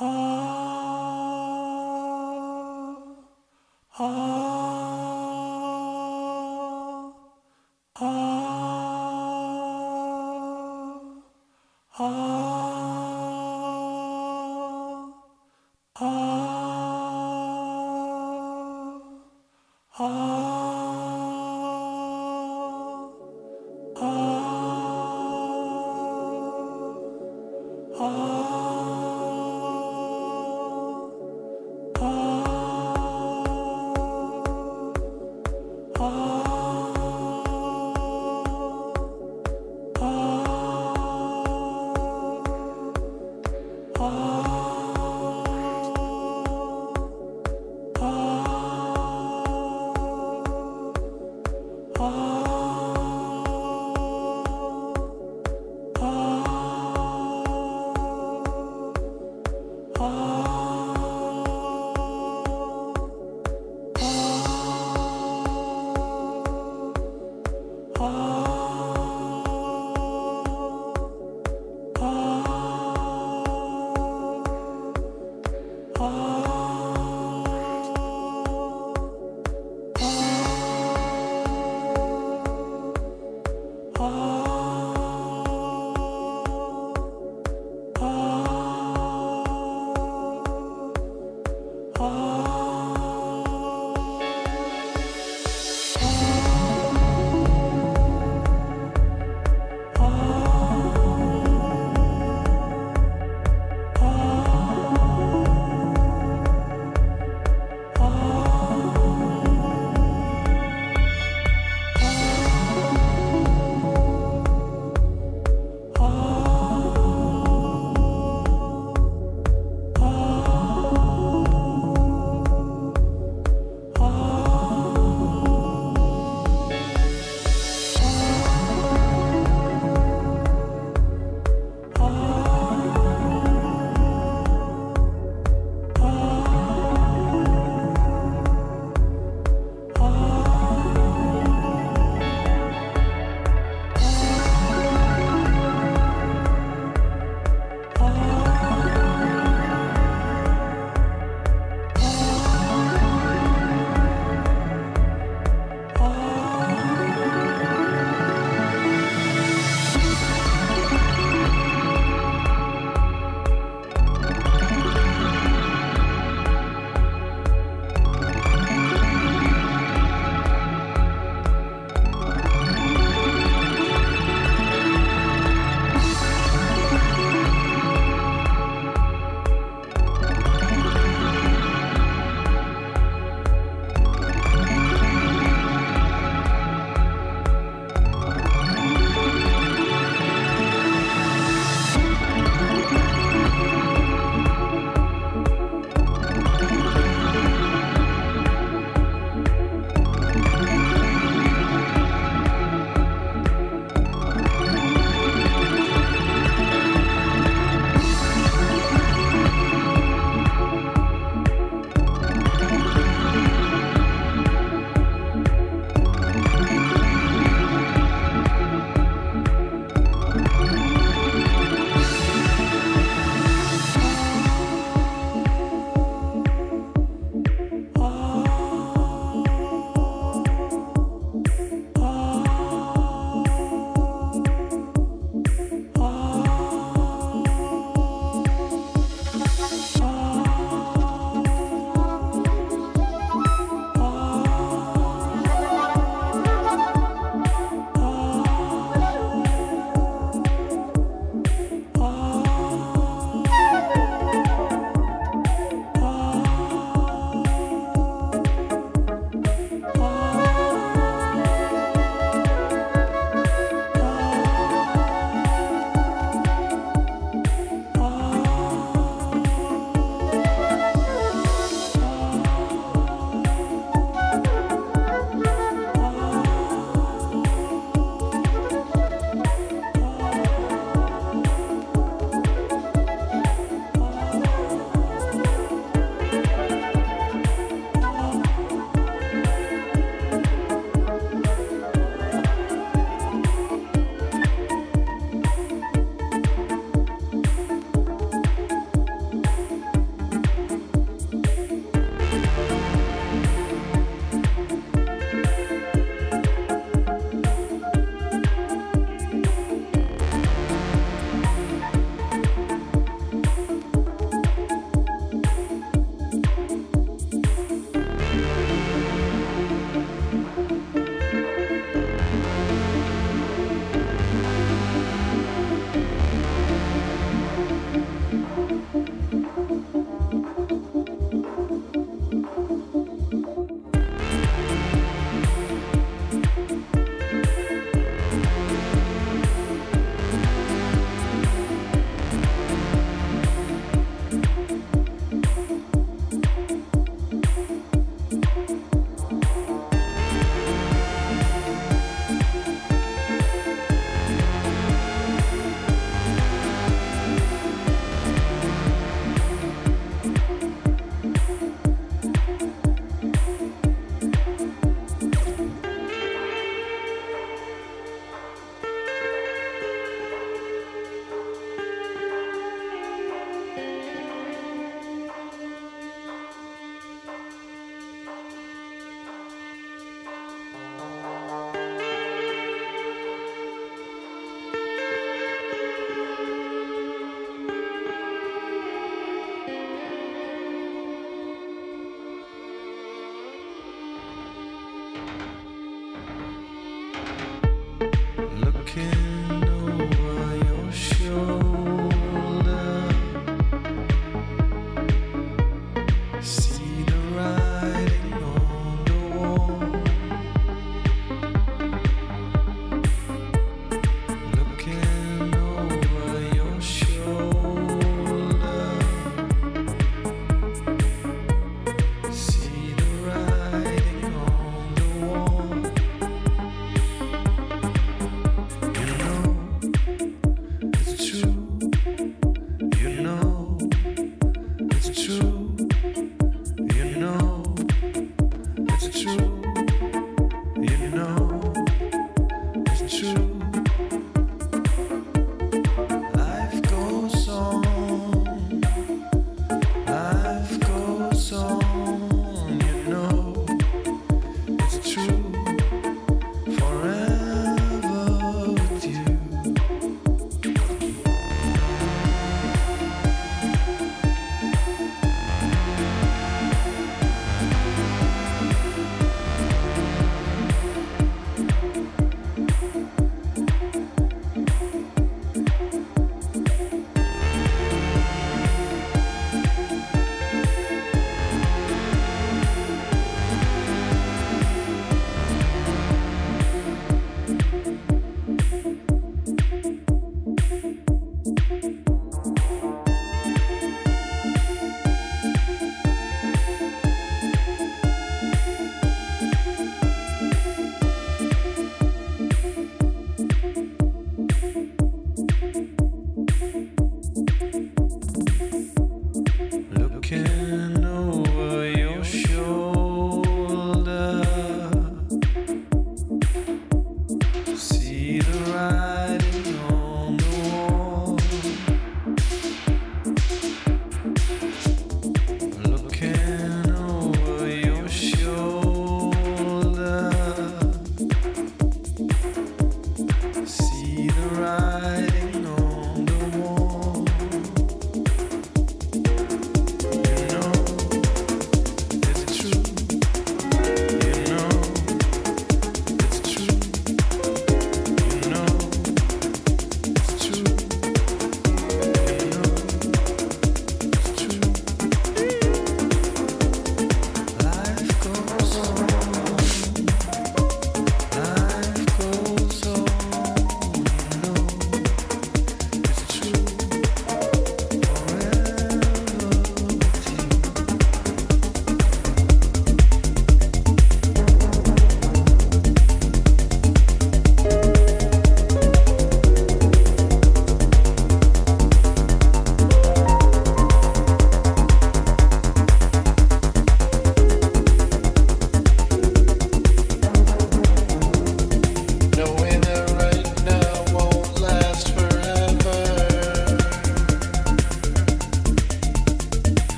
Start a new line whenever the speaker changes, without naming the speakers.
Oh.